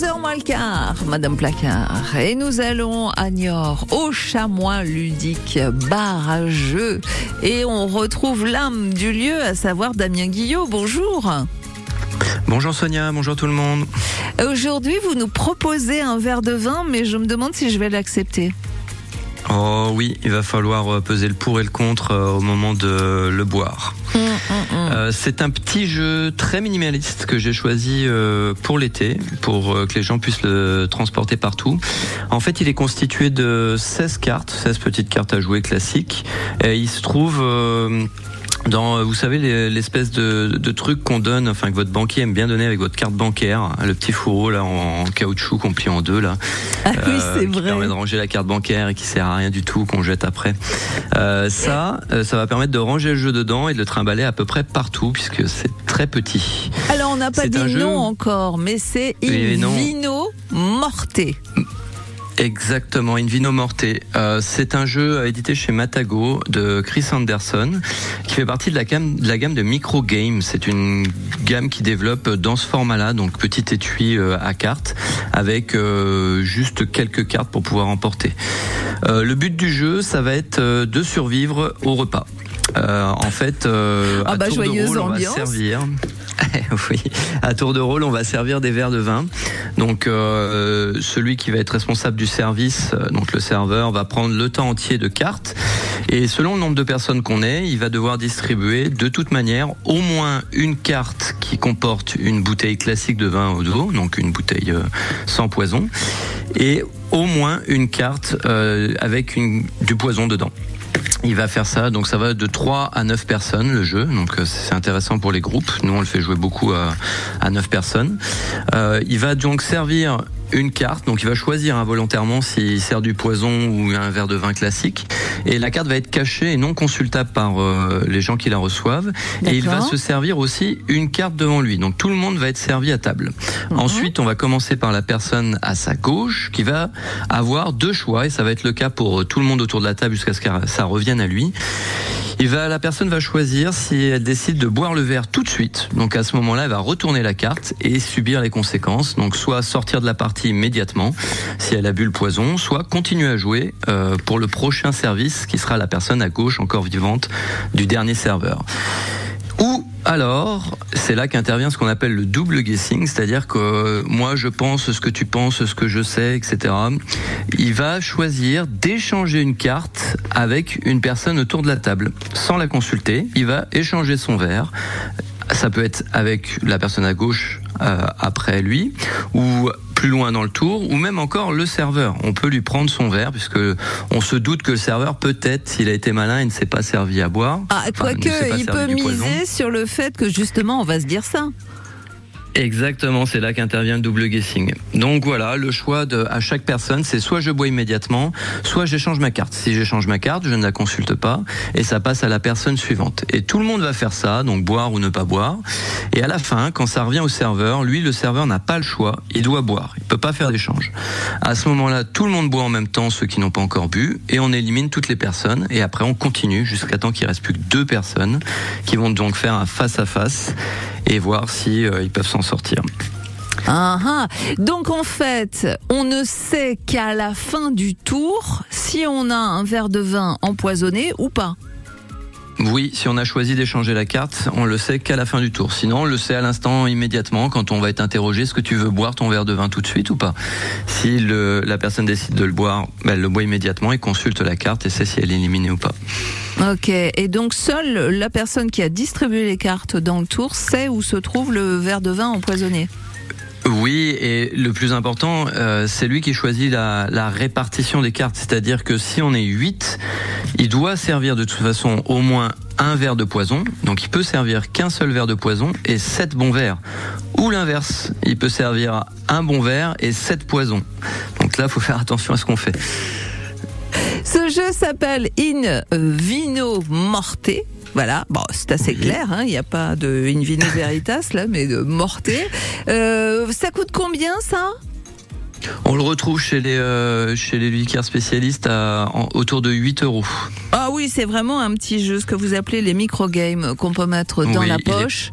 11h moins le quart, Madame Placard. Et nous allons à Niort, au chamois ludique, bar à jeu. Et on retrouve l'âme du lieu, à savoir Damien Guillot. Bonjour. Bonjour Sonia, bonjour tout le monde. Aujourd'hui, vous nous proposez un verre de vin, mais je me demande si je vais l'accepter. Oh oui, il va falloir euh, peser le pour et le contre euh, au moment de le boire. Euh, c'est un petit jeu très minimaliste que j'ai choisi euh, pour l'été, pour euh, que les gens puissent le transporter partout. En fait, il est constitué de 16 cartes, 16 petites cartes à jouer classiques. Et il se trouve dans, vous savez, les- l'espèce de, de truc qu'on donne, enfin que votre banquier aime bien donner avec votre carte bancaire, hein, le petit fourreau là en, en caoutchouc qu'on plie en deux là. Ah oui, Euh, qui vrai. permet de ranger la carte bancaire et qui sert à rien du tout, qu'on jette après. Euh, ça, euh, ça va permettre de ranger le jeu dedans et de le trimballer à peu près partout puisque c'est très petit. Alors, on n'a pas dit jeu. non encore, mais c'est non. Invino Morte. Exactement, Invino Morte. Euh, c'est un jeu édité chez Matago de Chris Anderson qui fait partie de la gamme de, la gamme de Micro Games. C'est une gamme qui développe dans ce format-là, donc petit étui euh, à cartes avec euh, juste quelques cartes pour pouvoir emporter. Euh, le but du jeu, ça va être euh, de survivre au repas. Euh, en fait, euh, Ah à bah, tour de rôle, on va servir. oui, à tour de rôle, on va servir des verres de vin. Donc, euh, celui qui va être responsable du service, euh, donc le serveur, va prendre le temps entier de cartes. Et selon le nombre de personnes qu'on est, il va devoir distribuer de toute manière au moins une carte qui comporte une bouteille classique de vin au dos, donc une bouteille euh, sans poison, et au moins une carte euh, avec une, du poison dedans. Il va faire ça, donc ça va de 3 à 9 personnes le jeu, donc euh, c'est intéressant pour les groupes. Nous on le fait jouer beaucoup à, à 9 personnes. Euh, il va donc servir une carte, donc il va choisir involontairement s'il sert du poison ou un verre de vin classique. Et la carte va être cachée et non consultable par euh, les gens qui la reçoivent. Et il va se servir aussi une carte devant lui. Donc tout le monde va être servi à table. Ensuite, on va commencer par la personne à sa gauche qui va avoir deux choix et ça va être le cas pour euh, tout le monde autour de la table jusqu'à ce que ça revienne à lui. Il va, la personne va choisir si elle décide de boire le verre tout de suite. Donc à ce moment-là, elle va retourner la carte et subir les conséquences. Donc soit sortir de la partie immédiatement si elle a bu le poison, soit continuer à jouer euh, pour le prochain service qui sera la personne à gauche encore vivante du dernier serveur. Alors, c'est là qu'intervient ce qu'on appelle le double guessing, c'est-à-dire que moi je pense ce que tu penses, ce que je sais, etc. Il va choisir d'échanger une carte avec une personne autour de la table, sans la consulter. Il va échanger son verre. Ça peut être avec la personne à gauche euh, après lui, ou plus loin dans le tour, ou même encore le serveur. On peut lui prendre son verre, puisque on se doute que le serveur, peut-être, s'il a été malin, il ne s'est pas servi à boire. Ah, Enfin, il quoique, il peut poison. miser sur le fait que justement, on va se dire ça. Exactement, c'est là qu'intervient le double guessing. Donc voilà, le choix de, à chaque personne, c'est soit je bois immédiatement, soit j'échange ma carte. Si j'échange ma carte, je ne la consulte pas et ça passe à la personne suivante. Et tout le monde va faire ça, donc boire ou ne pas boire. Et à la fin, quand ça revient au serveur, lui, le serveur n'a pas le choix, il doit boire. Il peut pas faire d'échange. À ce moment-là, tout le monde boit en même temps, ceux qui n'ont pas encore bu, et on élimine toutes les personnes. Et après, on continue jusqu'à temps qu'il reste plus que deux personnes qui vont donc faire un face à face et voir si euh, ils peuvent s'en sortir. Ah, ah. Donc en fait, on ne sait qu'à la fin du tour si on a un verre de vin empoisonné ou pas. Oui, si on a choisi d'échanger la carte, on le sait qu'à la fin du tour. Sinon, on le sait à l'instant immédiatement quand on va être interrogé. Est-ce que tu veux boire ton verre de vin tout de suite ou pas? Si la personne décide de le boire, ben, elle le boit immédiatement et consulte la carte et sait si elle est éliminée ou pas. Ok, et donc seule la personne qui a distribué les cartes dans le tour sait où se trouve le verre de vin empoisonné? Oui, et le plus important, euh, c'est lui qui choisit la, répartition des cartes. C'est-à-dire que si on est 8, il doit servir de toute façon au moins un verre de poison. Donc il peut servir qu'un seul verre de poison et 7 bons verres. Ou l'inverse, il peut servir un bon verre et 7 poisons. Donc là, il faut faire attention à ce qu'on fait. Ce jeu s'appelle In Vino Morte. Voilà, bon, c'est assez Oui. clair, hein, il n'y a pas de In Vino Veritas là, mais de Morte. Euh, ça coûte combien ça? On le retrouve chez les, euh, chez les liqueurs spécialistes à, en- autour de 8 euros. Ah oui, c'est vraiment un petit jeu, ce que vous appelez les micro-games qu'on peut mettre dans Oui, la poche.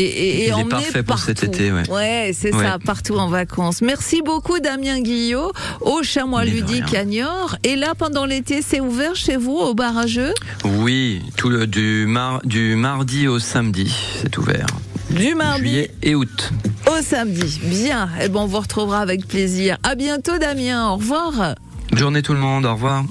Et, et Il est parfait pour partout. cet été, ouais. Ouais, c'est Ouais. ça, partout en vacances. Merci beaucoup Damien Guillot au Chamois Ludique à Niort. Et là, pendant l'été, c'est ouvert chez vous au barrageux Oui, tout le, du, mar- du mardi au samedi, c'est ouvert. du mardi Juillet et août. au samedi. Bien. Et ben, on vous retrouvera avec plaisir. À bientôt Damien. Au revoir. Bonne journée tout le monde, au revoir.